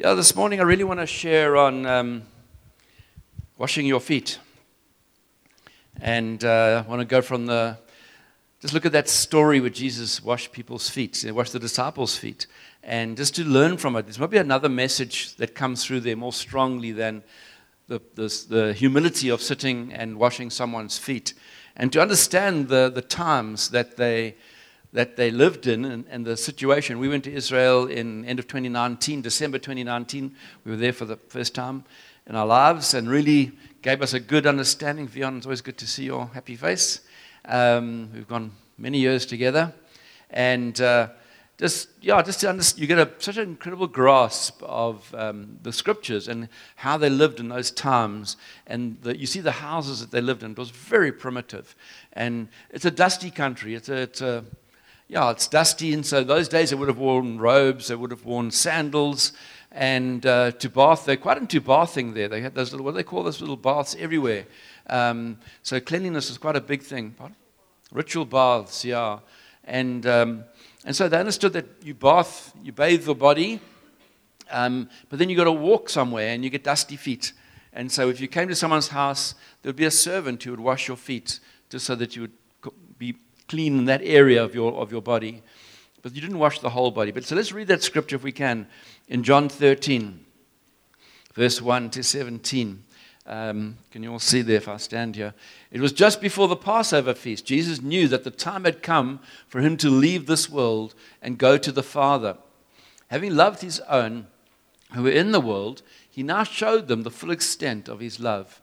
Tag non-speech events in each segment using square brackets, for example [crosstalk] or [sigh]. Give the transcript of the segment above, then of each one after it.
Yeah, this morning I really want to share on um, washing your feet. And uh, I want to go from the, just look at that story where Jesus washed people's feet, he washed the disciples' feet, and just to learn from it. There's maybe another message that comes through there more strongly than the, the, the humility of sitting and washing someone's feet. And to understand the, the times that they, that they lived in and, and, the situation. We went to Israel in end of 2019, December 2019. We were there for the first time in our lives and really gave us a good understanding. Vion, it's always good to see your happy face. Um, we've gone many years together. And uh, just, yeah, just to understand, you get a, such an incredible grasp of um, the scriptures and how they lived in those times. And the, you see the houses that they lived in. It was very primitive. And it's a dusty country. It's a, it's a yeah, it's dusty, and so those days they would have worn robes, they would have worn sandals, and uh, to bath, they're quite into bathing there. They had those little, what do they call those little baths everywhere. Um, so cleanliness is quite a big thing. Pardon? Ritual baths, yeah. And, um, and so they understood that you bath, you bathe your body, um, but then you got to walk somewhere and you get dusty feet. And so if you came to someone's house, there would be a servant who would wash your feet just so that you would be clean in that area of your, of your body. But you didn't wash the whole body. But so let's read that scripture if we can in John 13, verse 1 to 17. Um, can you all see there if I stand here? It was just before the Passover feast. Jesus knew that the time had come for him to leave this world and go to the Father. Having loved his own who were in the world, he now showed them the full extent of his love.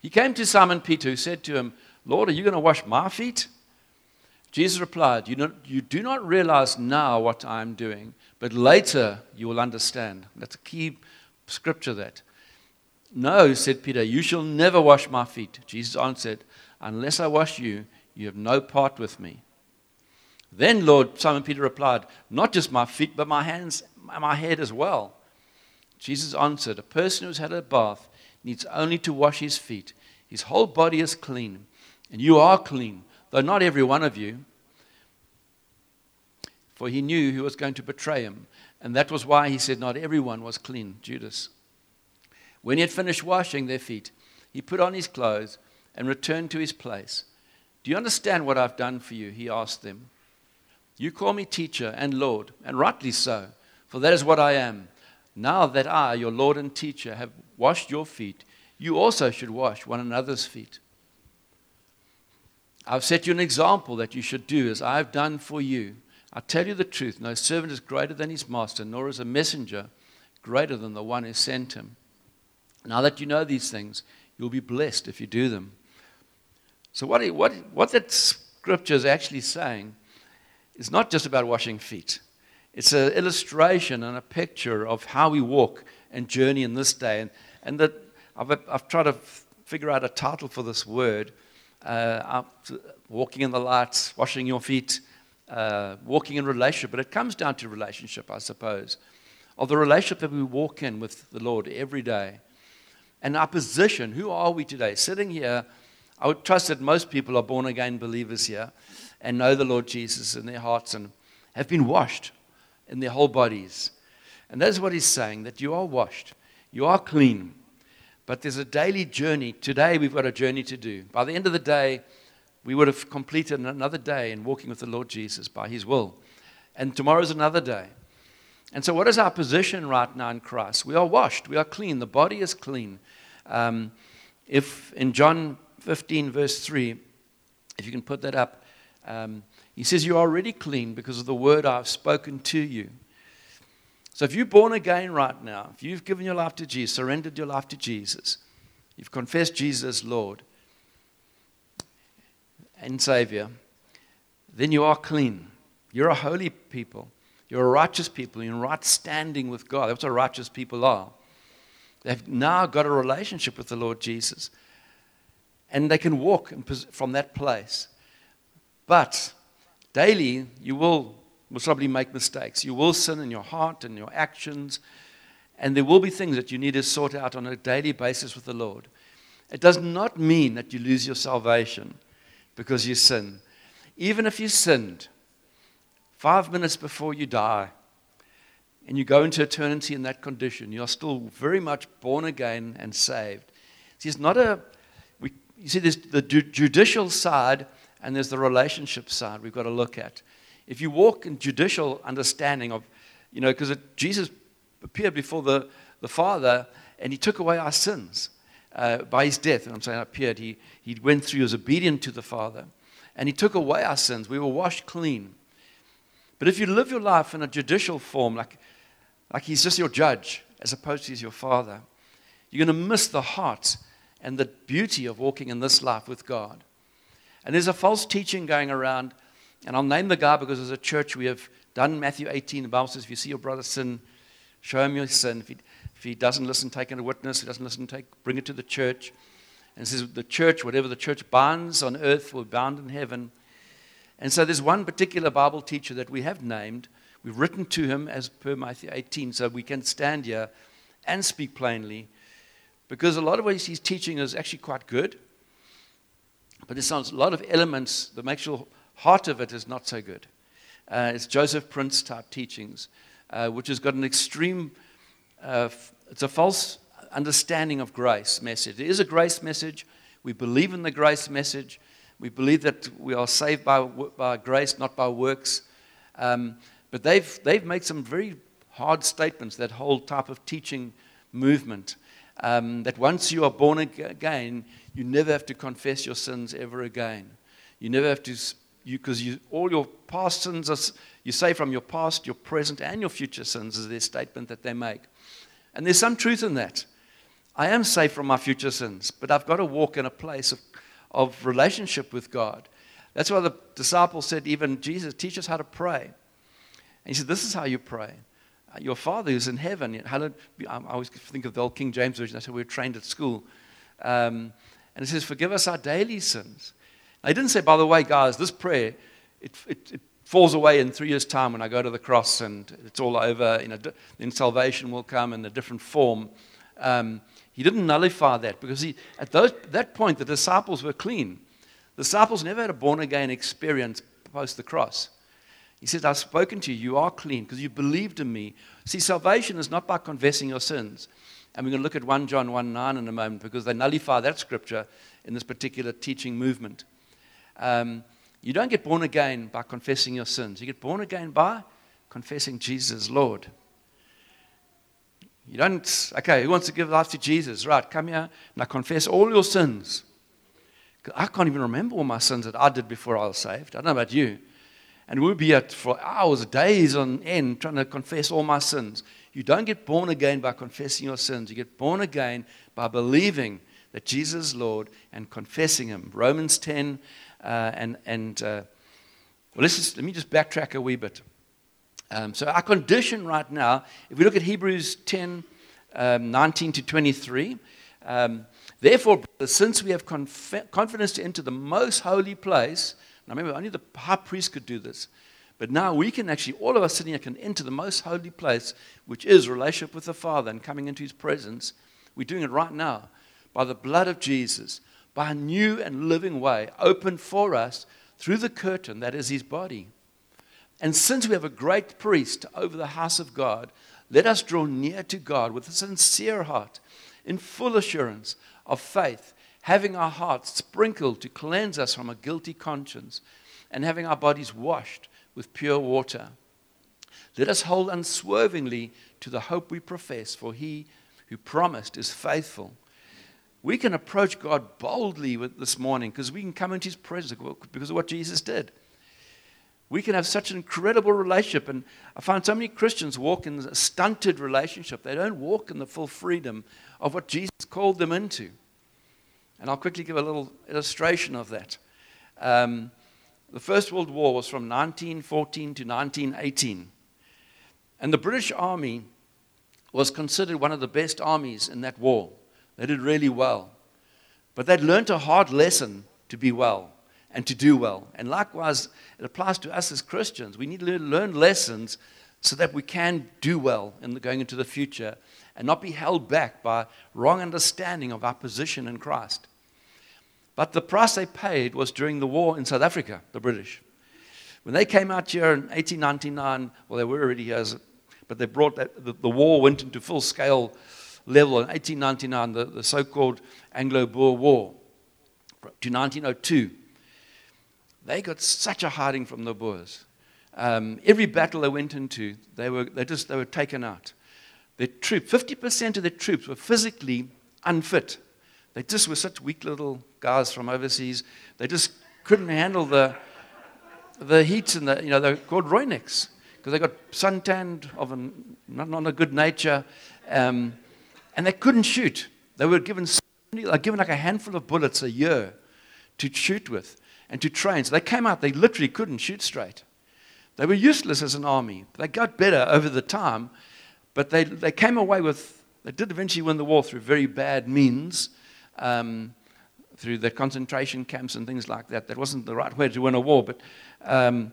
He came to Simon Peter, who said to him, Lord, are you going to wash my feet? Jesus replied, you, you do not realize now what I am doing, but later you will understand. That's a key scripture that. No, said Peter, you shall never wash my feet. Jesus answered, Unless I wash you, you have no part with me. Then Lord Simon Peter replied, Not just my feet, but my hands, and my head as well. Jesus answered, A person who's had a bath needs only to wash his feet. His whole body is clean. And you are clean, though not every one of you. For he knew who was going to betray him. And that was why he said, Not everyone was clean, Judas. When he had finished washing their feet, he put on his clothes and returned to his place. Do you understand what I've done for you? He asked them. You call me teacher and Lord, and rightly so, for that is what I am. Now that I, your Lord and teacher, have washed your feet, you also should wash one another's feet. I've set you an example that you should do as I've done for you. I tell you the truth no servant is greater than his master, nor is a messenger greater than the one who sent him. Now that you know these things, you'll be blessed if you do them. So, what, what, what that scripture is actually saying is not just about washing feet. It's an illustration and a picture of how we walk and journey in this day. And, and that I've, I've tried to figure out a title for this word uh, walking in the light, washing your feet, uh, walking in relationship. But it comes down to relationship, I suppose, of the relationship that we walk in with the Lord every day. And our position, who are we today? Sitting here, I would trust that most people are born again believers here and know the Lord Jesus in their hearts and have been washed in their whole bodies. And that's what he's saying that you are washed, you are clean. But there's a daily journey. Today, we've got a journey to do. By the end of the day, we would have completed another day in walking with the Lord Jesus by his will. And tomorrow's another day. And so, what is our position right now in Christ? We are washed, we are clean, the body is clean. Um, if in John 15, verse 3, if you can put that up, um, he says, You are already clean because of the word I've spoken to you. So if you're born again right now, if you've given your life to Jesus, surrendered your life to Jesus, you've confessed Jesus Lord and Savior, then you are clean. You're a holy people. You're a righteous people. You're in right standing with God. That's what righteous people are. They've now got a relationship with the Lord Jesus. And they can walk from that place. But daily, you will most probably make mistakes. You will sin in your heart and your actions. And there will be things that you need to sort out on a daily basis with the Lord. It does not mean that you lose your salvation because you sin. Even if you sinned five minutes before you die and you go into eternity in that condition, you're still very much born again and saved. See, it's not a, we, you see, there's the judicial side and there's the relationship side we've got to look at. If you walk in judicial understanding of, you know, because Jesus appeared before the, the Father and he took away our sins uh, by his death. And I'm saying appeared, he, he went through, he was obedient to the Father. And he took away our sins. We were washed clean. But if you live your life in a judicial form, like, like he's just your judge, as opposed to he's your father, you're going to miss the heart and the beauty of walking in this life with God. And there's a false teaching going around, and I'll name the guy because as a church we have done Matthew 18. The Bible says, if you see your brother sin, show him your sin. If he, if he doesn't listen, take in a witness. If he doesn't listen, take, bring it to the church. And it says, the church, whatever the church binds on earth will bound in heaven. And so there's one particular Bible teacher that we have named. We've written to him as per Matthew 18, so we can stand here and speak plainly. Because a lot of what he's teaching is actually quite good. But there's a lot of elements, the actual heart of it is not so good. Uh, it's Joseph Prince type teachings, uh, which has got an extreme uh, it's a false understanding of grace message. It is a grace message. We believe in the grace message. We believe that we are saved by, by grace, not by works. Um, but they've, they've made some very hard statements, that whole type of teaching movement. Um, that once you are born again, you never have to confess your sins ever again. You never have to, because you, you, all your past sins, are, you say from your past, your present, and your future sins, is their statement that they make. And there's some truth in that. I am safe from my future sins, but I've got to walk in a place of, of relationship with God. That's why the disciples said, even Jesus, teach us how to pray. And he said, This is how you pray. Uh, your Father who's in heaven. I always think of the old King James Version. That's how we were trained at school. Um, and it says, Forgive us our daily sins. I didn't say, by the way, guys, this prayer, it, it, it falls away in three years' time when I go to the cross and it's all over. You know, then salvation will come in a different form. Um, he didn't nullify that because he, at those, that point the disciples were clean. The disciples never had a born again experience post the cross. He says, I've spoken to you, you are clean because you believed in me. See, salvation is not by confessing your sins. And we're going to look at 1 John 1 9 in a moment because they nullify that scripture in this particular teaching movement. Um, you don't get born again by confessing your sins. You get born again by confessing Jesus Lord. You don't, okay, who wants to give life to Jesus? Right, come here. Now confess all your sins. I can't even remember all my sins that I did before I was saved. I don't know about you. And we'll be at for hours, days on end, trying to confess all my sins. You don't get born again by confessing your sins. You get born again by believing that Jesus is Lord and confessing Him. Romans 10 uh, and and uh, well, let's just, let me just backtrack a wee bit. Um, so, our condition right now, if we look at Hebrews 10 um, 19 to 23, um, therefore, since we have conf- confidence to enter the most holy place, now remember, only the high priest could do this. But now we can actually, all of us sitting here can enter the most holy place, which is relationship with the Father and coming into His presence. We're doing it right now by the blood of Jesus by a new and living way opened for us through the curtain that is his body. And since we have a great priest over the house of God, let us draw near to God with a sincere heart, in full assurance of faith, having our hearts sprinkled to cleanse us from a guilty conscience, and having our bodies washed with pure water. Let us hold unswervingly to the hope we profess, for he who promised is faithful we can approach God boldly with this morning because we can come into His presence because of what Jesus did. We can have such an incredible relationship. And I find so many Christians walk in a stunted relationship. They don't walk in the full freedom of what Jesus called them into. And I'll quickly give a little illustration of that. Um, the First World War was from 1914 to 1918. And the British Army was considered one of the best armies in that war. They did really well. But they'd learned a hard lesson to be well and to do well. And likewise, it applies to us as Christians. We need to learn lessons so that we can do well in the, going into the future and not be held back by wrong understanding of our position in Christ. But the price they paid was during the war in South Africa, the British. When they came out here in 1899, well, they were already here, but they brought that, the, the war went into full scale level in 1899, the, the so called Anglo Boer War, to 1902. They got such a hiding from the Boers. Um, every battle they went into, they were, they, just, they were taken out. Their troops, 50% of their troops were physically unfit. They just were such weak little guys from overseas. They just couldn't handle the, the heat and the, you know, they're called Rooineks because they got suntanned of an, not, not a good nature. Um, and they couldn't shoot. They were given, like, given like a handful of bullets a year to shoot with and to train. So they came out, they literally couldn't shoot straight. They were useless as an army. They got better over the time, but they, they came away with, they did eventually win the war through very bad means, um, through the concentration camps and things like that. That wasn't the right way to win a war, but um,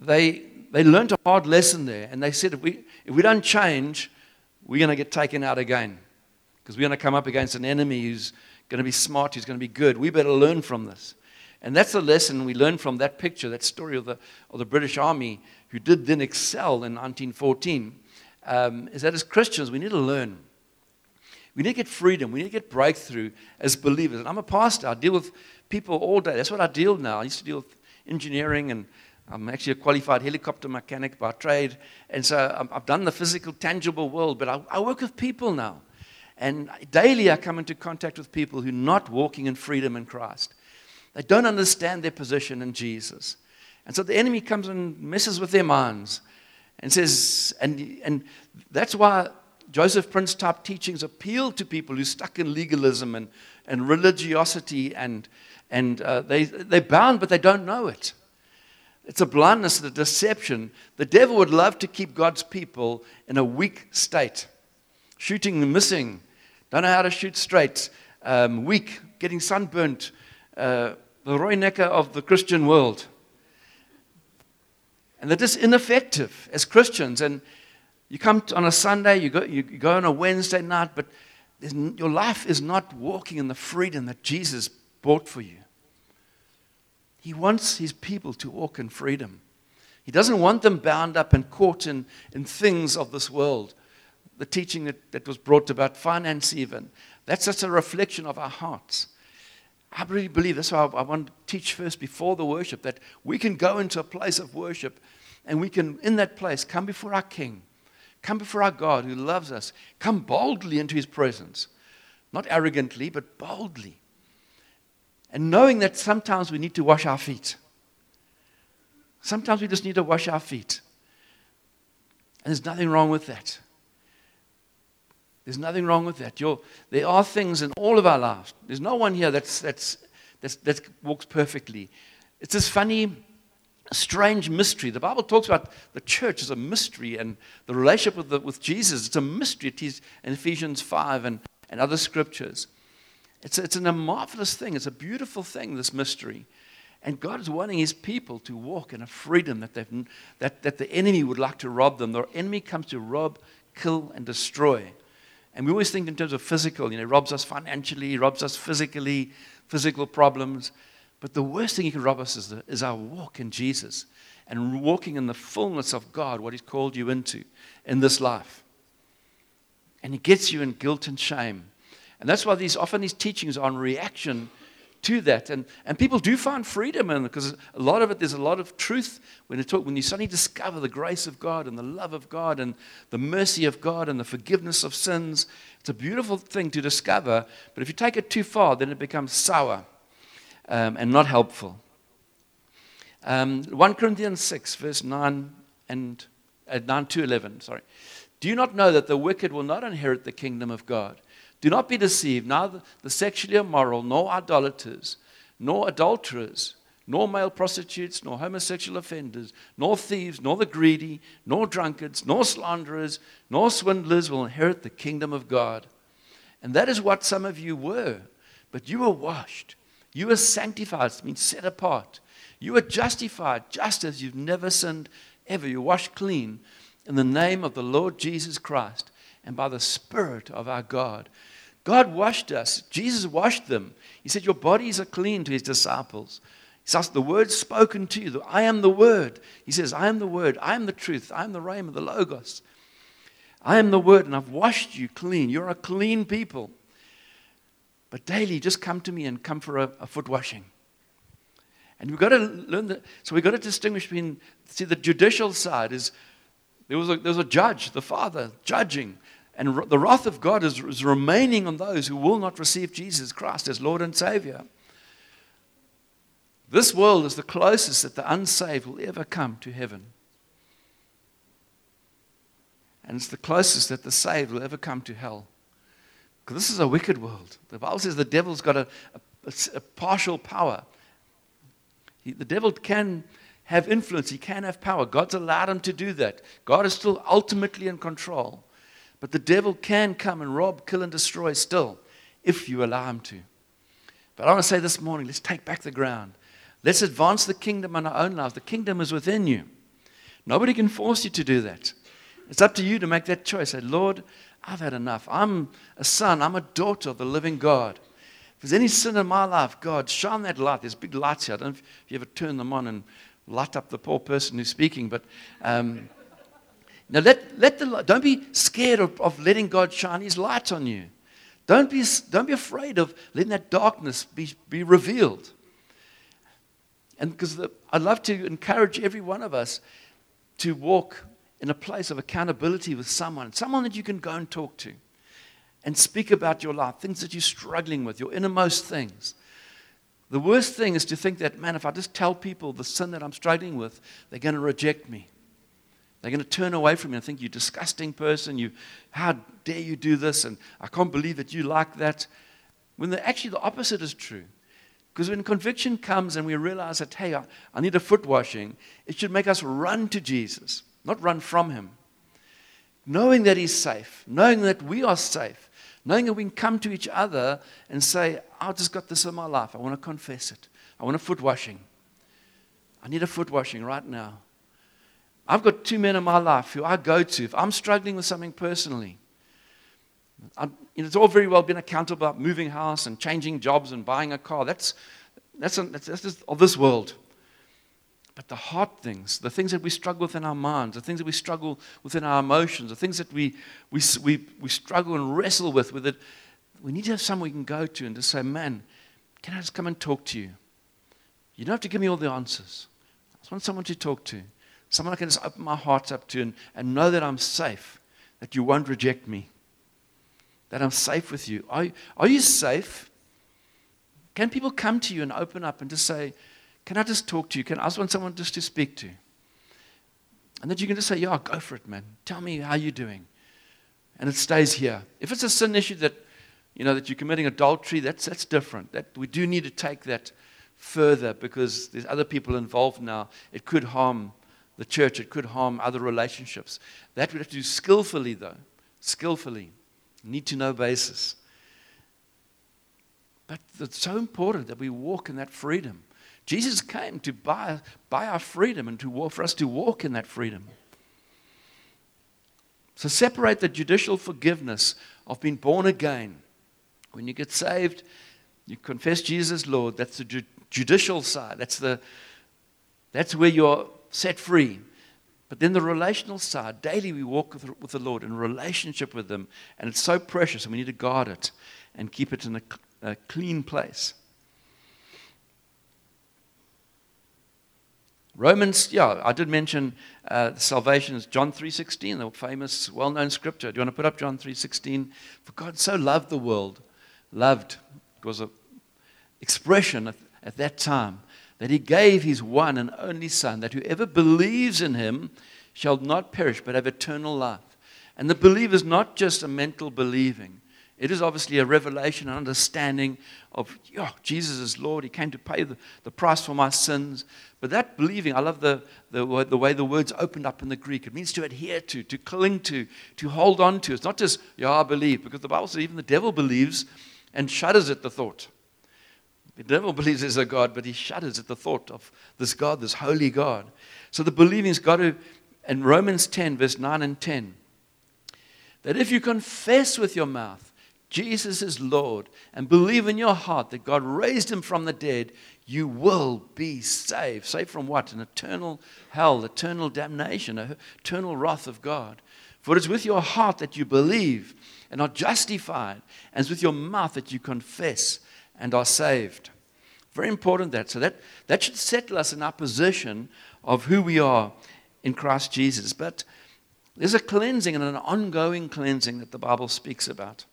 they, they learned a hard lesson there, and they said, if we, if we don't change, we're going to get taken out again because we're going to come up against an enemy who's going to be smart, who's going to be good. We better learn from this. And that's the lesson we learn from that picture, that story of the, of the British Army who did then excel in 1914, um, is that as Christians, we need to learn. We need to get freedom. We need to get breakthrough as believers. And I'm a pastor. I deal with people all day. That's what I deal now. I used to deal with engineering, and I'm actually a qualified helicopter mechanic by trade. And so I've done the physical, tangible world, but I, I work with people now. And daily I come into contact with people who are not walking in freedom in Christ. They don't understand their position in Jesus. And so the enemy comes and messes with their minds and says, and, and that's why Joseph Prince type teachings appeal to people who stuck in legalism and, and religiosity and, and uh, they, they're bound, but they don't know it. It's a blindness, a deception. The devil would love to keep God's people in a weak state, shooting and missing, don't know how to shoot straight, um, weak, getting sunburnt, uh, the Roy Necker of the Christian world. And they're just ineffective as Christians. And you come on a Sunday, you go, you go on a Wednesday night, but your life is not walking in the freedom that Jesus bought for you. He wants his people to walk in freedom. He doesn't want them bound up and caught in, in things of this world. The teaching that, that was brought about finance, even. That's just a reflection of our hearts. I really believe that's why I want to teach first before the worship that we can go into a place of worship and we can, in that place, come before our King, come before our God who loves us, come boldly into his presence. Not arrogantly, but boldly. And knowing that sometimes we need to wash our feet. Sometimes we just need to wash our feet. And there's nothing wrong with that. There's nothing wrong with that. You're, there are things in all of our lives. There's no one here that's, that's, that's, that walks perfectly. It's this funny, strange mystery. The Bible talks about the church as a mystery and the relationship with, the, with Jesus. It's a mystery. It is in Ephesians 5 and, and other scriptures. It's, it's a marvelous thing. It's a beautiful thing, this mystery. And God is wanting his people to walk in a freedom that, they've, that, that the enemy would like to rob them. The enemy comes to rob, kill, and destroy. And we always think in terms of physical, you know, robs us financially, robs us physically, physical problems. But the worst thing he can rob us is, the, is our walk in Jesus and walking in the fullness of God, what he's called you into in this life. And he gets you in guilt and shame. And that's why these often these teachings are reaction to that. And, and people do find freedom in it because a lot of it, there's a lot of truth when you, talk, when you suddenly discover the grace of God and the love of God and the mercy of God and the forgiveness of sins. It's a beautiful thing to discover, but if you take it too far, then it becomes sour um, and not helpful. Um, 1 Corinthians 6, verse 9 and uh, 9 to 11, sorry. Do you not know that the wicked will not inherit the kingdom of God? Do not be deceived, neither the sexually immoral, nor idolaters, nor adulterers, nor male prostitutes, nor homosexual offenders, nor thieves, nor the greedy, nor drunkards, nor slanderers, nor swindlers will inherit the kingdom of God. And that is what some of you were. But you were washed. You were sanctified, it means set apart. You were justified just as you've never sinned ever. You're washed clean in the name of the Lord Jesus Christ and by the Spirit of our God. God washed us. Jesus washed them. He said, Your bodies are clean to his disciples. He says, The word spoken to you. I am the word. He says, I am the word. I am the truth. I am the Rhema, the Logos. I am the word, and I've washed you clean. You're a clean people. But daily, just come to me and come for a, a foot washing. And we've got to learn that. So we've got to distinguish between, see, the judicial side is there was a, there was a judge, the father, judging. And the wrath of God is, is remaining on those who will not receive Jesus Christ as Lord and Savior. This world is the closest that the unsaved will ever come to heaven. And it's the closest that the saved will ever come to hell. Because this is a wicked world. The Bible says the devil's got a, a, a partial power. He, the devil can have influence, he can have power. God's allowed him to do that. God is still ultimately in control. But the devil can come and rob, kill, and destroy still if you allow him to. But I want to say this morning let's take back the ground. Let's advance the kingdom in our own lives. The kingdom is within you. Nobody can force you to do that. It's up to you to make that choice. Say, Lord, I've had enough. I'm a son, I'm a daughter of the living God. If there's any sin in my life, God, shine that light. There's big lights here. I don't know if you ever turn them on and light up the poor person who's speaking, but um, now let, let the don't be scared of, of letting God shine his light on you. Don't be, don't be afraid of letting that darkness be, be revealed. And because I'd love to encourage every one of us to walk in a place of accountability with someone, someone that you can go and talk to and speak about your life, things that you're struggling with, your innermost things. The worst thing is to think that, man, if I just tell people the sin that I'm struggling with, they're going to reject me. They're going to turn away from me and think you're disgusting person. You, how dare you do this? And I can't believe that you like that. When the, actually the opposite is true. Because when conviction comes and we realize that, hey, I, I need a foot washing, it should make us run to Jesus, not run from him. Knowing that he's safe, knowing that we are safe, knowing that we can come to each other and say, I've just got this in my life. I want to confess it. I want a foot washing. I need a foot washing right now. I've got two men in my life who I go to if I'm struggling with something personally. You know, it's all very well being accountable about moving house and changing jobs and buying a car. That's, that's, a, that's, that's just of this world. But the hard things, the things that we struggle with in our minds, the things that we struggle within our emotions, the things that we, we, we, we struggle and wrestle with, with it, we need to have someone we can go to and to say, man, can I just come and talk to you? You don't have to give me all the answers. I just want someone to talk to. Someone I can just open my heart up to and, and know that I'm safe, that you won't reject me, that I'm safe with you. Are, are you safe? Can people come to you and open up and just say, Can I just talk to you? Can I just want someone just to speak to? And that you can just say, Yeah, go for it, man. Tell me how you're doing. And it stays here. If it's a sin issue that, you know, that you're committing adultery, that's, that's different. That we do need to take that further because there's other people involved now. It could harm the church. It could harm other relationships. That we have to do skillfully, though. Skillfully. Need to know basis. But it's so important that we walk in that freedom. Jesus came to buy, buy our freedom and to for us to walk in that freedom. So separate the judicial forgiveness of being born again. When you get saved, you confess Jesus Lord. That's the ju- judicial side. That's, the, that's where you're set free. But then the relational side, daily we walk with, with the Lord in relationship with Him, and it's so precious, and we need to guard it and keep it in a, a clean place. Romans, yeah, I did mention uh, salvation is John 3.16, the famous, well-known scripture. Do you want to put up John 3.16? For God so loved the world, loved, it was an expression at, at that time, that he gave his one and only Son, that whoever believes in him shall not perish but have eternal life. And the belief is not just a mental believing, It is obviously a revelation, an understanding of, yeah, Jesus is Lord. He came to pay the, the price for my sins. But that believing, I love the, the, the way the words opened up in the Greek. It means to adhere to, to cling to, to hold on to. It's not just, yeah, I believe, because the Bible says even the devil believes and shudders at the thought. The devil [laughs] believes there's a God, but he shudders at the thought of this God, this holy God. So the believing's got to, in Romans 10, verse 9 and 10, that if you confess with your mouth Jesus is Lord and believe in your heart that God raised him from the dead, you will be saved. Saved from what? An eternal hell, eternal damnation, eternal wrath of God. For it is with your heart that you believe and are justified, and it's with your mouth that you confess and are saved. Very important that. So that, that should settle us in our position of who we are in Christ Jesus. But there's a cleansing and an ongoing cleansing that the Bible speaks about.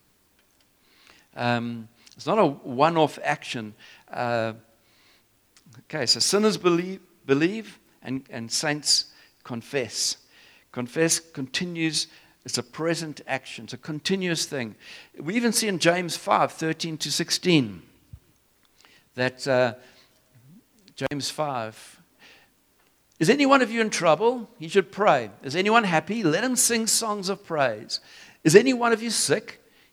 Um, it's not a one off action. Uh, okay, so sinners believe, believe and, and saints confess. Confess continues, it's a present action, it's a continuous thing. We even see in James 5 13 to 16 that uh, James 5 is any one of you in trouble? He should pray. Is anyone happy? Let him sing songs of praise. Is any one of you sick?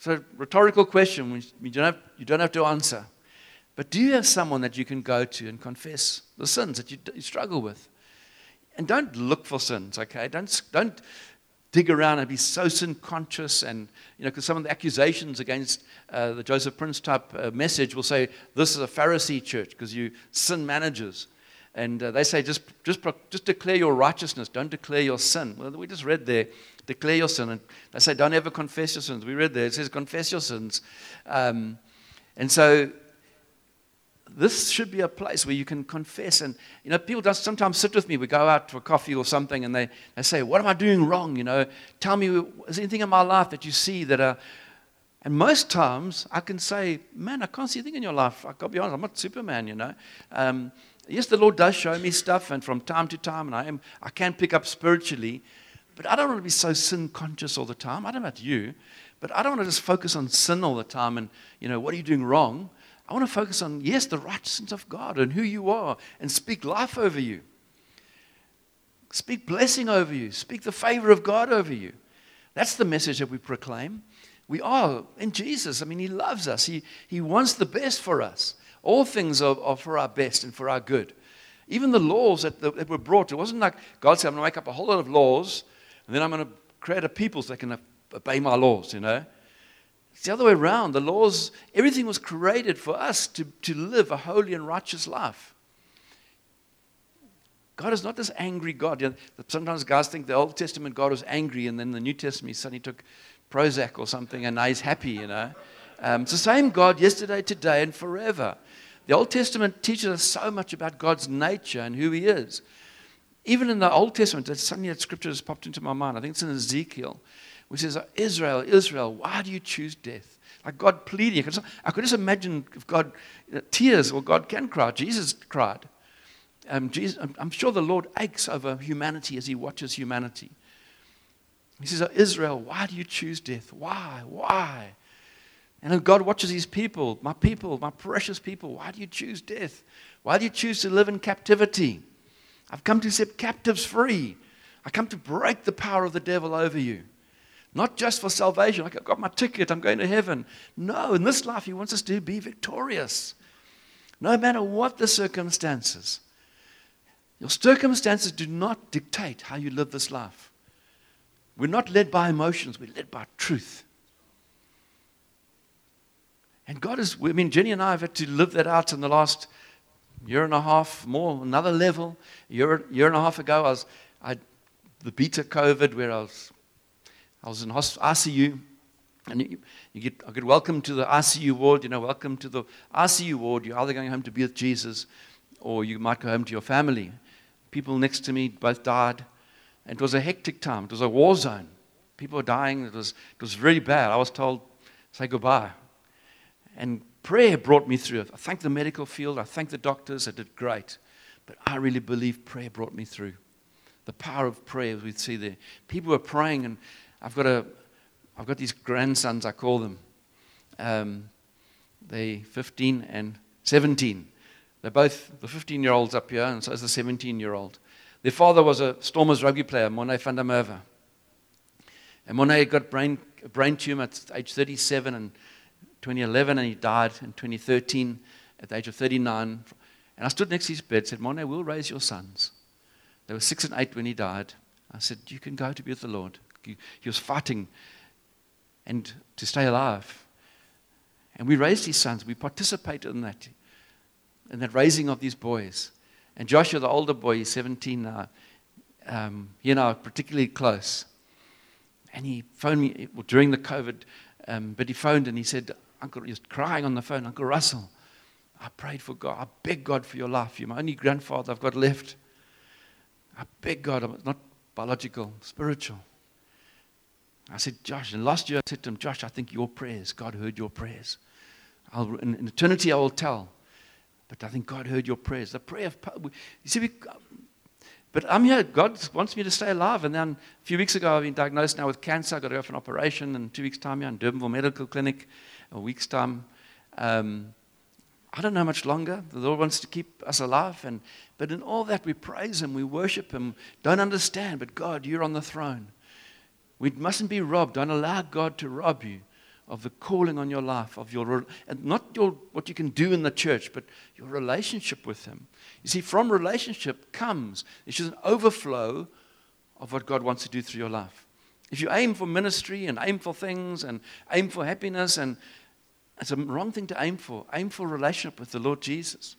So, rhetorical question you don't, have, you don't have to answer. But do you have someone that you can go to and confess the sins that you, you struggle with? And don't look for sins, okay? Don't, don't dig around and be so sin conscious. And, you know, because some of the accusations against uh, the Joseph Prince type uh, message will say, this is a Pharisee church because you sin managers. And uh, they say, just, just, just declare your righteousness, don't declare your sin. Well, we just read there, declare your sin. And they say, don't ever confess your sins. We read there, it says, confess your sins. Um, and so this should be a place where you can confess. And, you know, people just sometimes sit with me. We go out for coffee or something, and they, they say, What am I doing wrong? You know, tell me, is there anything in my life that you see that are. And most times I can say, Man, I can't see anything in your life. I've got to be honest, I'm not Superman, you know. Um, yes, the Lord does show me stuff, and from time to time, and I, am, I can pick up spiritually. But I don't want to be so sin conscious all the time. I don't know about you, but I don't want to just focus on sin all the time and, you know, what are you doing wrong? I want to focus on, yes, the righteousness of God and who you are and speak life over you. Speak blessing over you. Speak the favor of God over you. That's the message that we proclaim. We are in Jesus. I mean, He loves us, He, he wants the best for us. All things are, are for our best and for our good. Even the laws that, that were brought, it wasn't like God said, I'm going to make up a whole lot of laws and then I'm going to create a people so they can obey my laws, you know. It's the other way around. The laws, everything was created for us to, to live a holy and righteous life. God is not this angry God. You know, sometimes guys think the Old Testament God was angry, and then the New Testament he suddenly took Prozac or something, and now he's happy, you know. Um, it's the same God yesterday, today, and forever. The Old Testament teaches us so much about God's nature and who He is. Even in the Old Testament, suddenly that scripture has popped into my mind. I think it's in Ezekiel, which says, Israel, Israel, why do you choose death? Like God pleading. I could just, imagine if God, tears, or God can cry. Jesus cried. Um, Jesus, I'm sure the Lord aches over humanity as he watches humanity. He says, oh, Israel, why do you choose death? Why? Why? And God watches his people, my people, my precious people. Why do you choose death? Why do you choose to live in captivity? I've come to set captives free. I come to break the power of the devil over you. Not just for salvation, like I've got my ticket, I'm going to heaven. No, in this life, He wants us to be victorious. No matter what the circumstances. Your circumstances do not dictate how you live this life. We're not led by emotions, we're led by truth. And God is, I mean, Jenny and I have had to live that out in the last year and a half more, another level. Year, year and a half ago, I was, I, the beta COVID, where I was, I was in ICU, And you, you get, I get welcome to the ICU ward, you know, welcome to the ICU ward. You're either going home to be with Jesus or you might go home to your family. People next to me both died. It was a hectic time. It was a war zone. People were dying. It was, it was really bad. I was told, say goodbye. And prayer brought me through. I thank the medical field. I thank the doctors. They did great. But I really believe prayer brought me through. The power of prayer, as we see there. People were praying, and I've got, a, I've got these grandsons, I call them. Um, they're 15 and 17. They're both the 15 year olds up here, and so is the 17 year old. Their father was a Stormers rugby player, Monet van der Merwe. And Monet got brain, a brain tumor at age 37 in 2011, and he died in 2013 at the age of 39. And I stood next to his bed and said, Monet, we'll raise your sons. They were six and eight when he died. I said, You can go to be with the Lord. He, was fighting and to stay alive. And we raised his sons. We participated in that and the raising of these boys. And Joshua, the older boy, he's 17 now, um, he and I are particularly close. And he phoned me during the COVID, um, but he phoned and he said, Uncle, was crying on the phone, Uncle Russell, I prayed for God. I beg God for your life. You're my only grandfather I've got left. I beg God, I'm not biological, spiritual. I said, Josh, and last year I said to him, Josh, I think your prayers, God heard your prayers. I'll, in, in eternity I will tell. But I think God heard your prayers. The prayer of, you see, we, but I'm here. God wants me to stay alive. And then a few weeks ago, I've been diagnosed now with cancer. I've got to go for an operation And two weeks' time here in Durbanville Mediclinic. A week's time. Um, I don't know much longer. The Lord wants to keep us alive. And, but in all that, we praise Him, we worship Him. Don't understand, but God, you're on the throne. We mustn't be robbed. Don't allow God to rob you of the calling on your life, of your, and not your, what you can do in the church, but your relationship with Him. You see, from relationship comes, it's just an overflow of what God wants to do through your life. If you aim for ministry and aim for things and aim for happiness, and it's a wrong thing to aim for. Aim for relationship with the Lord Jesus.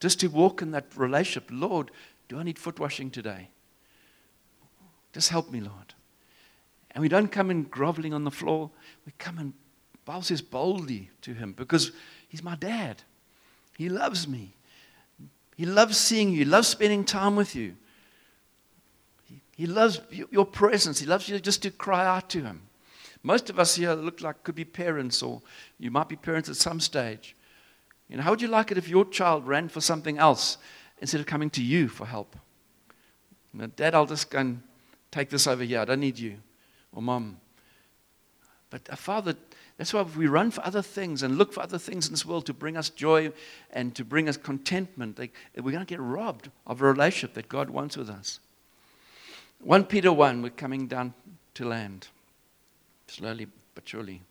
Just to walk in that relationship. Lord, do I need foot washing today? Just help me, Lord. And we don't come in groveling on the floor. We come in, Bible says, boldly to Him because He's my dad. He loves me. He loves seeing you. He loves spending time with you. He, he loves your presence. He loves you just to cry out to Him. Most of us here look like could be parents, or you might be parents at some stage. You know, how would you like it if your child ran for something else instead of coming to you for help? You know, Dad, I'll just go and take this over here. I don't need you or mom. But a father, that's why we run for other things and look for other things in this world to bring us joy and to bring us contentment. They, we're going to get robbed of a relationship that God wants with us. 1 Peter 1, we're coming down to land. Slowly but surely.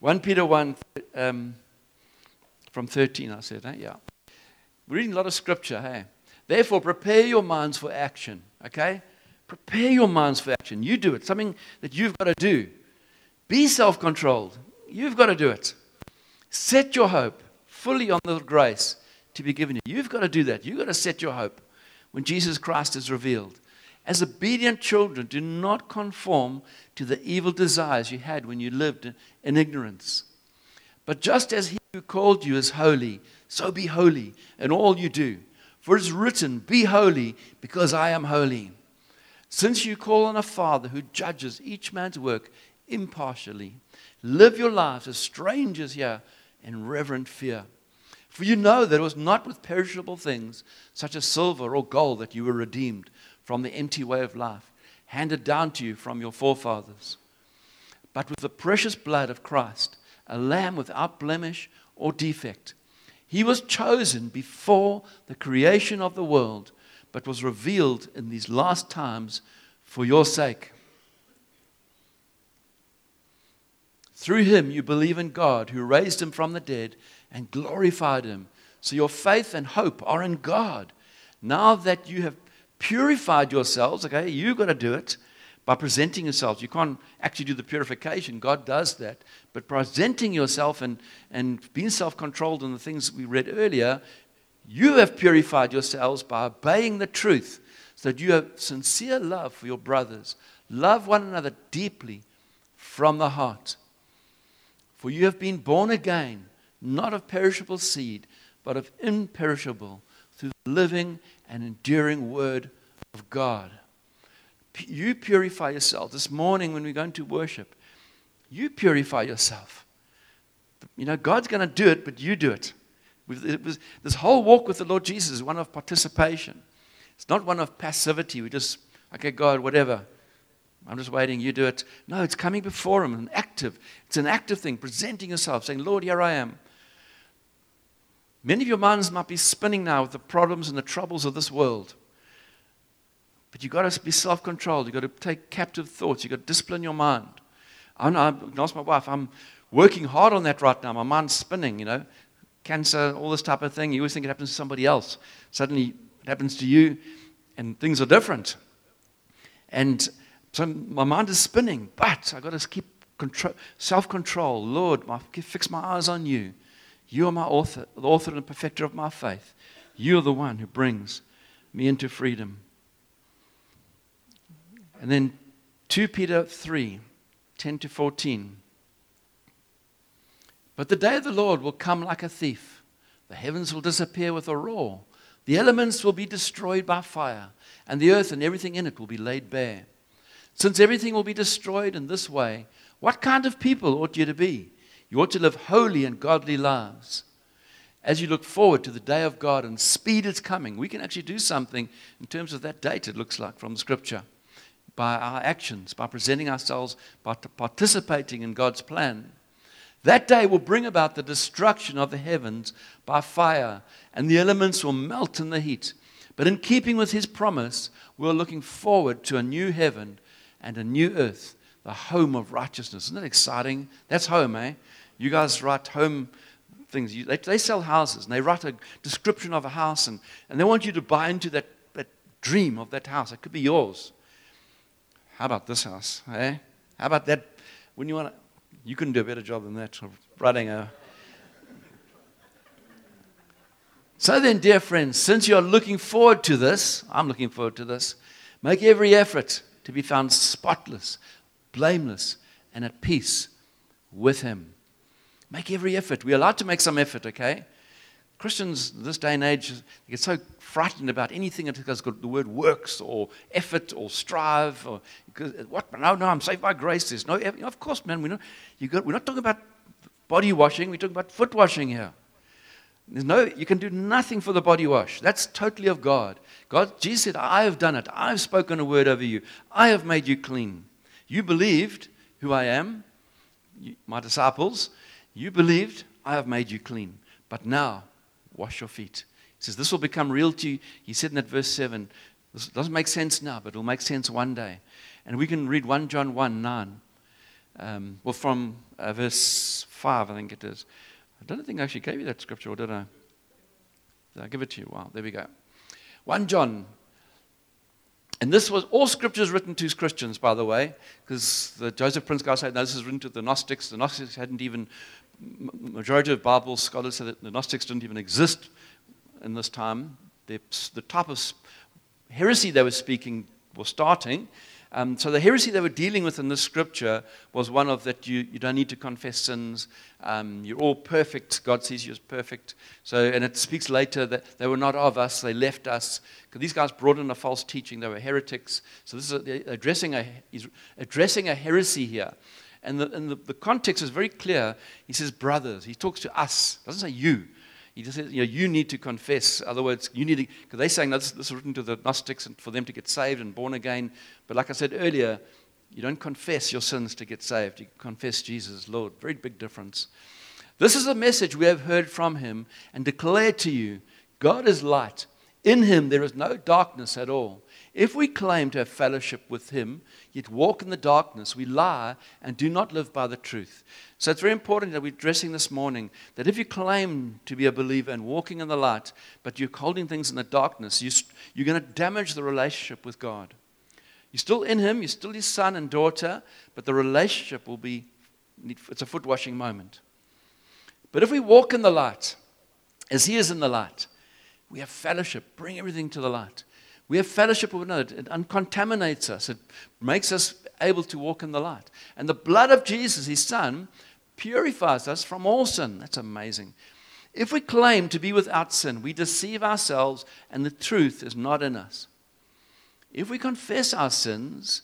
1 Peter 1 um, from 13, I said, eh? yeah. We're reading a lot of scripture, hey? Therefore, prepare your minds for action, okay? Prepare your minds for action. You do it, something that you've got to do. Be self controlled. You've got to do it. Set your hope fully on the grace to be given you. You've got to do that. You've got to set your hope when Jesus Christ is revealed. As obedient children, do not conform to the evil desires you had when you lived in ignorance. But just as he who called you is holy, so be holy in all you do. For it is written, Be holy, because I am holy. Since you call on a Father who judges each man's work impartially, live your lives as strangers here in reverent fear. For you know that it was not with perishable things, such as silver or gold, that you were redeemed from the empty way of life, handed down to you from your forefathers, but with the precious blood of Christ, a lamb without blemish or defect. He was chosen before the creation of the world but was revealed in these last times for your sake. Through him, you believe in God who raised him from the dead and glorified him. So your faith and hope are in God. Now that you have purified yourselves, okay, you've got to do it by presenting yourselves. You can't actually do the purification, God does that. But presenting yourself and, and being self controlled in the things we read earlier you have purified yourselves by obeying the truth, so that you have sincere love for your brothers. Love one another deeply from the heart. For you have been born again, not of perishable seed, but of imperishable, through the living and enduring word of God. You purify yourself. This morning, when we're going to worship, you purify yourself. You know, God's going to do it, but you do it. it was, this whole walk with the Lord Jesus is one of participation. It's not one of passivity. We just, okay, God, whatever. I'm just waiting, you do it. No, it's coming before Him, an active. It's an active thing, presenting yourself, saying, Lord, here I am. Many of your minds might be spinning now with the problems and the troubles of this world. But you've got to be self controlled. You've got to take captive thoughts. You've got to discipline your mind. I know, I asked my wife, I'm working hard on that right now. My mind's spinning, you know, cancer, all this type of thing. You always think it happens to somebody else. Suddenly it happens to you, and things are different. And so my mind is spinning, but I've got to keep control, self control. Lord, my, fix my eyes on you. You are my author, the author and perfecter of my faith. You are the one who brings me into freedom. And then 2 Peter 3 10 to 14. But the day of the Lord will come like a thief. The heavens will disappear with a roar. The elements will be destroyed by fire, and the earth and everything in it will be laid bare. Since everything will be destroyed in this way, what kind of people ought you to be? You ought to live holy and godly lives. As you look forward to the day of God and speed is coming, we can actually do something in terms of that date, it looks like, from Scripture, by our actions, by presenting ourselves, by participating in God's plan. That day will bring about the destruction of the heavens by fire, and the elements will melt in the heat. But in keeping with his promise, we're looking forward to a new heaven and a new earth, the home of righteousness. Isn't that exciting? That's home, eh? You guys write home things. You, they, they, sell houses and they write a description of a house and, and they want you to buy into that, that dream of that house. It could be yours. How about this house? Eh? How about that? When you want to, you couldn't do a better job than that of writing a. So then, dear friends, since you're looking forward to this, I'm looking forward to this, make every effort to be found spotless, blameless, and at peace with Him. Make every effort. We're allowed to make some effort, okay? Christians this day and age get so frightened about anything that has got the word works or effort or strive or what? No, no, I'm saved by grace. There's no, of course, man. We're not, got, we're not talking about body washing. We're talking about foot washing here. There's no, you can do nothing for the body wash. That's totally of God. God, Jesus said, I have done it. I have spoken a word over you. I have made you clean. You believed who I am, my disciples. You believed, I have made you clean. But now, wash your feet. He says, This will become real to you. He said in that verse 7, this doesn't make sense now, but it will make sense one day. And we can read 1 John 1 9. Um, well, from uh, verse 5, I think it is. I don't think I actually gave you that scripture, or did I? Did I give it to you? Wow, there we go. 1 John and this was all scriptures written to Christians, by the way, because the Joseph Prince guy said, no, this is written to the Gnostics. The Gnostics hadn't even, majority of Bible scholars said that the Gnostics didn't even exist in this time. The, the type of heresy they were speaking was starting, um, so the heresy they were dealing with in this scripture was one of that you, you don't need to confess sins. Um, you're all perfect. God sees you as perfect. So, and it speaks later that they were not of us. They left us. Because these guys brought in a false teaching. They were heretics. So this is addressing, a, addressing a heresy here. And, the, and the, the context is very clear. He says, brothers. He talks to us. Doesn't say you. He just says, you know, you need to confess. Other words, you need to, because they're saying this, this is written to the Gnostics and for them to get saved and born again. But like I said earlier, you don't confess your sins to get saved. You confess Jesus Lord. Very big difference. This is a message we have heard from him and declared to you God is light. In him there is no darkness at all. If we claim to have fellowship with him, yet walk in the darkness, we lie and do not live by the truth. So it's very important that we're dressing this morning that if you claim to be a believer and walking in the light, but you're holding things in the darkness, you, you're going to damage the relationship with God. You're still in him, you're still his son and daughter, but the relationship will be, it's a foot washing moment. But if we walk in the light, as he is in the light, we have fellowship, bring everything to the light We have fellowship with another. It uncontaminates us. It makes us able to walk in the light. And the blood of Jesus, his son, purifies us from all sin. That's amazing. If we claim to be without sin, we deceive ourselves and the truth is not in us. If we confess our sins,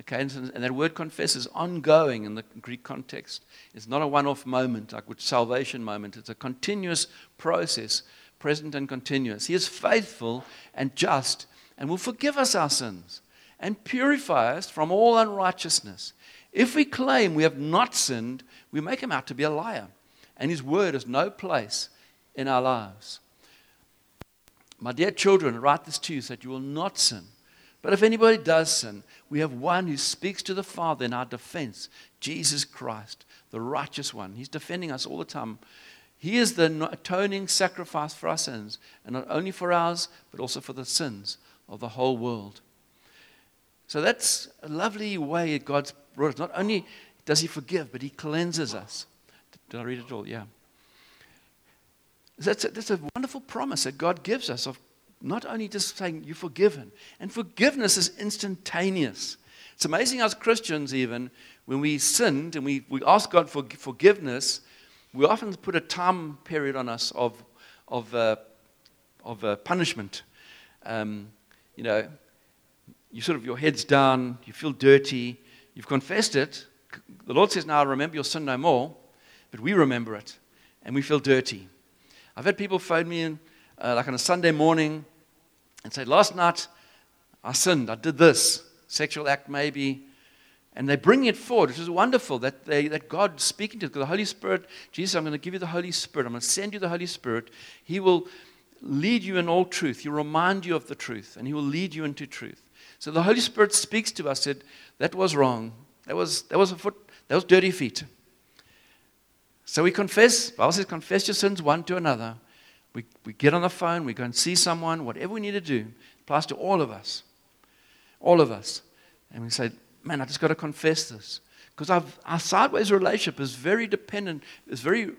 okay, and that word confess is ongoing in the Greek context. It's not a one off moment like with salvation moment, it's a continuous process, present and continuous. He is faithful and just and will forgive us our sins and purify us from all unrighteousness. If we claim we have not sinned, we make him out to be a liar, and his word has no place in our lives. My dear children, I write this to you so that you will not sin. But if anybody does sin, we have one who speaks to the Father in our defense Jesus Christ, the righteous one. He's defending us all the time. He is the atoning sacrifice for our sins, and not only for ours, but also for the sins of the whole world. So that's a lovely way God's brought us. Not only does He forgive, but He cleanses us. Did I read it all? Yeah. That's a, that's a wonderful promise that God gives us of not only just saying you're forgiven, and forgiveness is instantaneous. It's amazing as Christians, even when we sinned and we, we ask God for forgiveness, we often put a time period on us of, of, uh, of uh, punishment. Um, you know, you sort of, your head's down, you feel dirty, you've confessed it. The Lord says, Now I remember your sin no more, but we remember it, and we feel dirty. I've had people phone me in, uh, like on a Sunday morning and say, Last night I sinned, I did this, sexual act maybe. And they bring it forward, which is wonderful that, they, that God's speaking to them. The Holy Spirit, Jesus, I'm going to give you the Holy Spirit. I'm going to send you the Holy Spirit. He will lead you in all truth. He'll remind you of the truth, and He will lead you into truth. So the Holy Spirit speaks to us, said, That was wrong. That was, that was a foot, that was dirty feet. So we confess. Bible says, confess your sins one to another. We, we get on the phone, we go and see someone, whatever we need to do, applies to all of us. All of us. And we say, man, I just got to confess this. Because our sideways relationship is very dependent, is very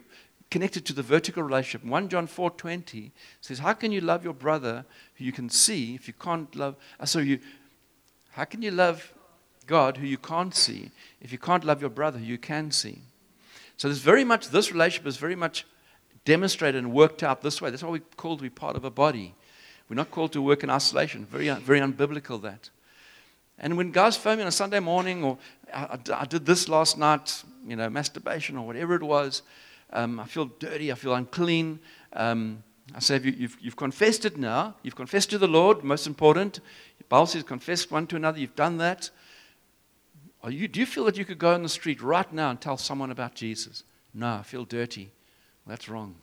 connected to the vertical relationship. 1 John 4.20 says, how can you love your brother who you can see if you can't love, uh, so you, how can you love God who you can't see if you can't love your brother who you can see? So there's very much, this relationship is very much demonstrated and worked out this way. That's why we're called to be part of a body. We're not called to work in isolation. Very, very unbiblical that. And when guys phone me on a Sunday morning, or I, I did this last night, you know, masturbation or whatever it was, um, I feel dirty, I feel unclean. Um, I say, you, you've, you've confessed it now. You've confessed to the Lord, most important. The Bible says, confess one to another. You've done that. Are you, do you feel that you could go on the street right now and tell someone about Jesus? No, I feel dirty. That's wrong.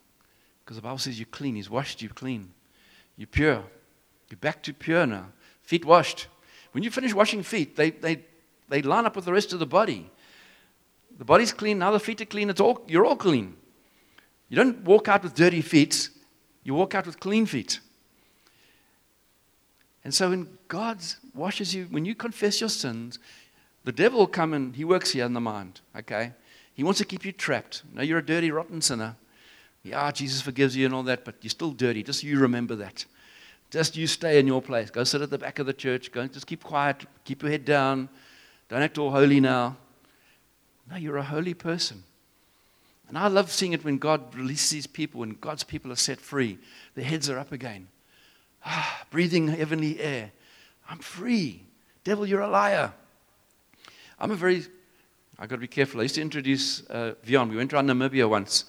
Because the Bible says you're clean. He's washed you clean. You're pure. You're back to pure now. Feet washed. When you finish washing feet, they, they, they line up with the rest of the body. The body's clean, now the feet are clean. It's all, you're all clean. You don't walk out with dirty feet, you walk out with clean feet. And so when God washes you, when you confess your sins, the devil will come and he works here in the mind, okay? He wants to keep you trapped. No, you're a dirty, rotten sinner. Yeah, Jesus forgives you and all that, but you're still dirty. Just you remember that. Just you stay in your place. Go sit at the back of the church. Go just keep quiet. Keep your head down. Don't act all holy now. No, you're a holy person. And I love seeing it when God releases these people, when God's people are set free. Their heads are up again. Ah, breathing heavenly air. I'm free. Devil, you're a liar. I'm a very, I've got to be careful. I used to introduce uh, Vion. We went around Namibia once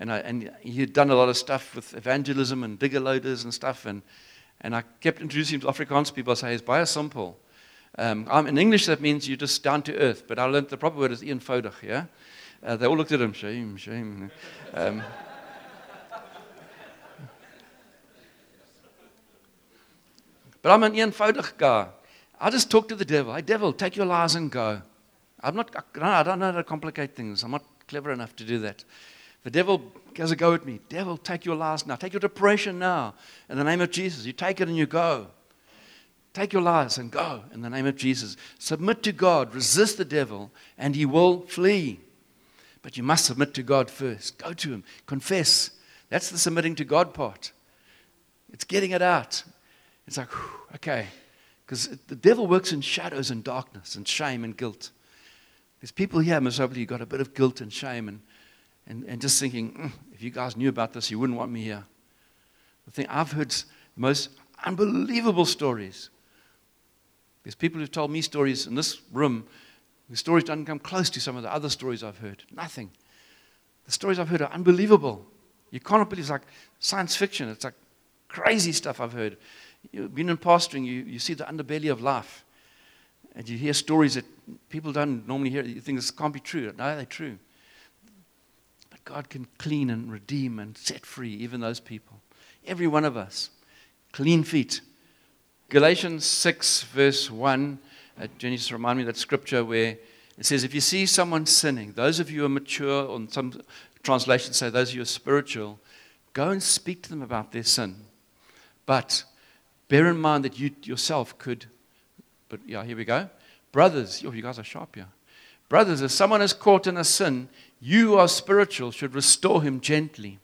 and, I, and he had done a lot of stuff with evangelism and digger loaders and stuff. And, and I kept introducing him to Afrikaans people. I say, it's a simple. Um, in English, that means you're just down to earth. But I learned the proper word is Ian eenvoudig, yeah? Uh, they all looked at him, shame, shame. Um, but I'm an eenvoudig guy. I just talk to the devil. Hey, devil, take your lies and go. I'm not, I don't know how to complicate things. I'm not clever enough to do that. The devil has a go at me. Devil, take your lies now. Take your depression now. In the name of Jesus. You take it and you go. Take your lies and go in the name of Jesus. Submit to God. Resist the devil and he will flee. But you must submit to God first. Go to him. Confess. That's the submitting to God part. It's getting it out. It's like, whew, okay. Because the devil works in shadows and darkness and shame and guilt. There's people here, most hopefully, got a bit of guilt and shame and, and, and just thinking, mm, if you guys knew about this, you wouldn't want me here. The thing, I've heard most unbelievable stories. There's people who've told me stories in this room. The stories don't come close to some of the other stories I've heard. Nothing. The stories I've heard are unbelievable. You can't believe it's like science fiction. It's like crazy stuff I've heard. You've been in pastoring, you, you see the underbelly of life. And you hear stories that people don't normally hear. You think this can't be true. No, they're true. But God can clean and redeem and set free even those people. Every one of us. Clean feet. Galatians 6, verse 1. Uh, Jenny just remind me of that scripture where it says, If you see someone sinning, those of you who are mature, or some translations say those of you who are spiritual, go and speak to them about their sin. But bear in mind that you yourself could but yeah, here we go. Brothers, oh, you guys are sharp here. Brothers, if someone is caught in a sin, you who are spiritual should restore him gently.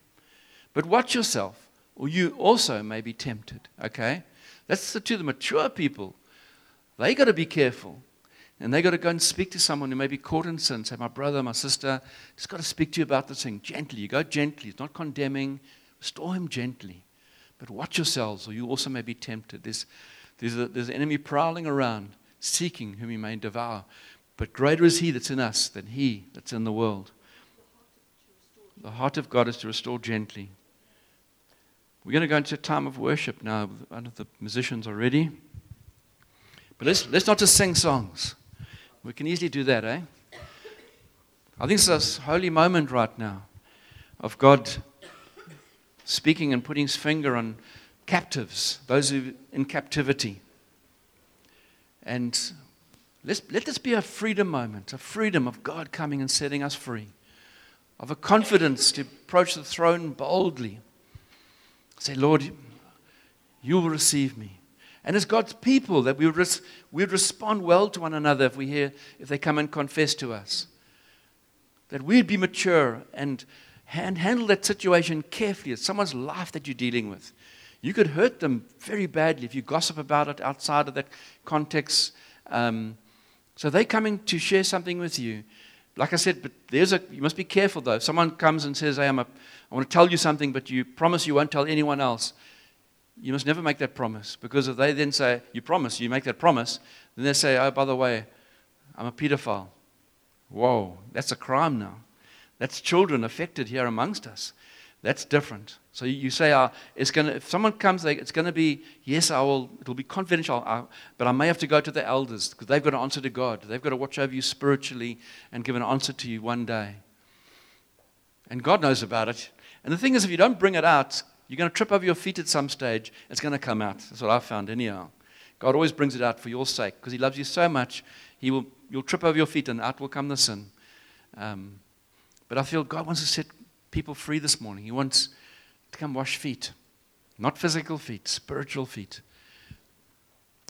But watch yourself, or you also may be tempted. Okay? That's the, to the mature people. They got to be careful. And they got to go and speak to someone who may be caught in sin. Say, my brother, my sister, just got to speak to you about this thing gently. You go gently. It's not condemning. Restore him gently. But watch yourselves, or you also may be tempted. There's there's, a, there's an enemy prowling around, seeking whom he may devour. But greater is he that's in us than he that's in the world. The heart of God is to restore gently. We're going to go into a time of worship now. I know the musicians are ready. But let's, let's not just sing songs. We can easily do that, eh? I think it's a holy moment right now of God speaking and putting his finger on captives, those who in captivity. And let's, let this be a freedom moment, a freedom of God coming and setting us free, of a confidence to approach the throne boldly. Say, Lord, you will receive me. And as God's people, that we would, res- we respond well to one another if we hear, if they come and confess to us. That we'd be mature and, and handle that situation carefully. It's someone's life that you're dealing with. You could hurt them very badly if you gossip about it outside of that context. Um, so they're coming to share something with you. Like I said, but there's a, you must be careful though. If someone comes and says, hey, I'm a, I want to tell you something, but you promise you won't tell anyone else. You must never make that promise because if they then say, you promise, you make that promise, then they say, oh, by the way, I'm a pedophile. Whoa, that's a crime now. That's children affected here amongst us. That's different. So you say, uh, it's gonna, if someone comes, it's going to be, yes, I will, it'll be confidential, uh, but I may have to go to the elders because they've got to answer to God. They've got to watch over you spiritually and give an answer to you one day. And God knows about it. And the thing is, if you don't bring it out, you're going to trip over your feet at some stage. It's going to come out. That's what I found, anyhow. God always brings it out for your sake because He loves you so much. He will, you'll trip over your feet and out will come the sin. Um, but I feel God wants to set people free this morning. He wants to come wash feet. Not physical feet, spiritual feet.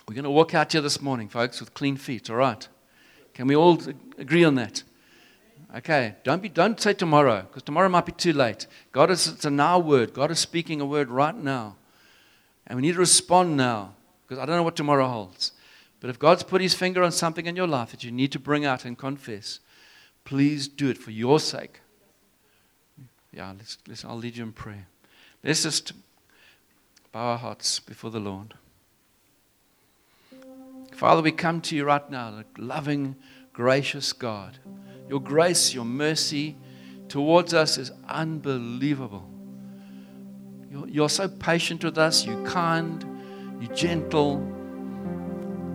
We're going to walk out here this morning, folks, with clean feet, all right? Can we all agree on that? Okay, don't, be, don't say tomorrow, because tomorrow might be too late. God is, it's a now word. God is speaking a word right now. And we need to respond now, because I don't know what tomorrow holds. But if God's put his finger on something in your life that you need to bring out and confess, please do it for your sake yeah, let's, let's, I'll lead you in prayer. Let's just bow our hearts before the Lord. Father, we come to you right now, loving, gracious God. Your grace, your mercy towards us is unbelievable. You're, you're so patient with us, you're kind, you're gentle,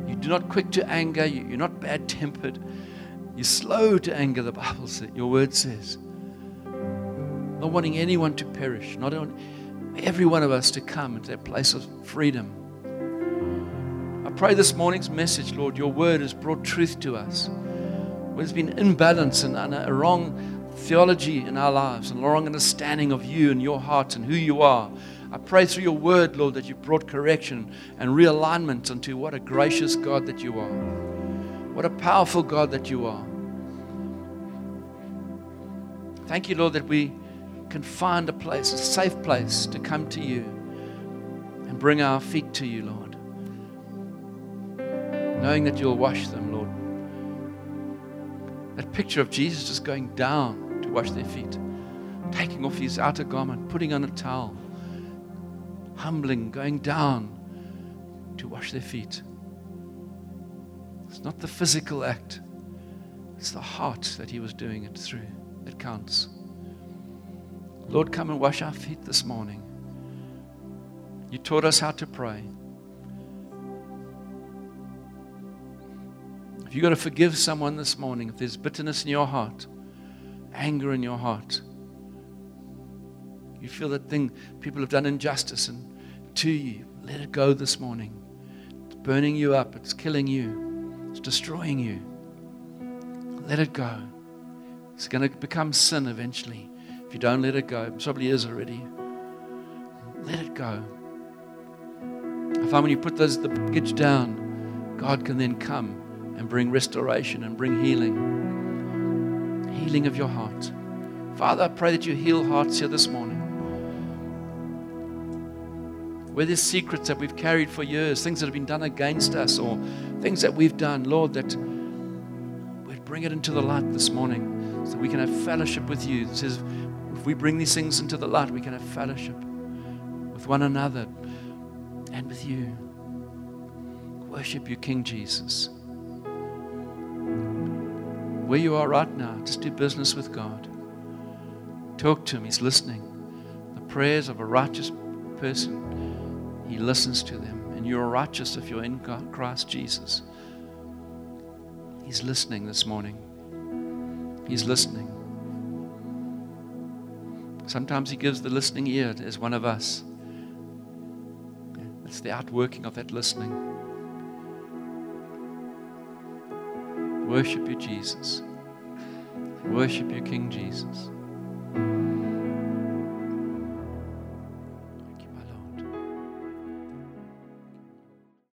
you do not quick to anger, you're not bad tempered, you're slow to anger, the Bible says, your word says not wanting anyone to perish, not every one of us to come into that place of freedom. I pray this morning's message, Lord, your word has brought truth to us. Where there's been imbalance and, and a wrong theology in our lives and a wrong understanding of you and your heart and who you are. I pray through your word, Lord, that you brought correction and realignment unto what a gracious God that you are. What a powerful God that you are. Thank you, Lord, that we can find a place, a safe place to come to you and bring our feet to you, Lord. Knowing that you'll wash them, Lord. That picture of Jesus just going down to wash their feet, taking off his outer garment, putting on a towel, humbling, going down to wash their feet. It's not the physical act, it's the heart that he was doing it through that counts. Lord, come and wash our feet this morning. You taught us how to pray. If you've got to forgive someone this morning, if there's bitterness in your heart, anger in your heart, you feel that thing people have done injustice and to you, let it go this morning. It's burning you up, it's killing you, it's destroying you. Let it go. It's going to become sin eventually. If you don't let it go, it probably is already. Let it go. I find when you put those the baggage down, God can then come and bring restoration and bring healing. Healing of your heart. Father, I pray that you heal hearts here this morning. Where there's secrets that we've carried for years, things that have been done against us, or things that we've done, Lord, that we'd bring it into the light this morning so we can have fellowship with you. Says, if we bring these things into the light, we can have fellowship with one another and with you. Worship you, King Jesus. Where you are right now, just do business with God. Talk to Him, He's listening. The prayers of a righteous person, He listens to them. And you're righteous if you're in Christ Jesus. He's listening this morning. He's listening. Sometimes He gives the listening ear as one of us. It's the outworking of that listening. Worship you, Jesus. Worship you, King Jesus.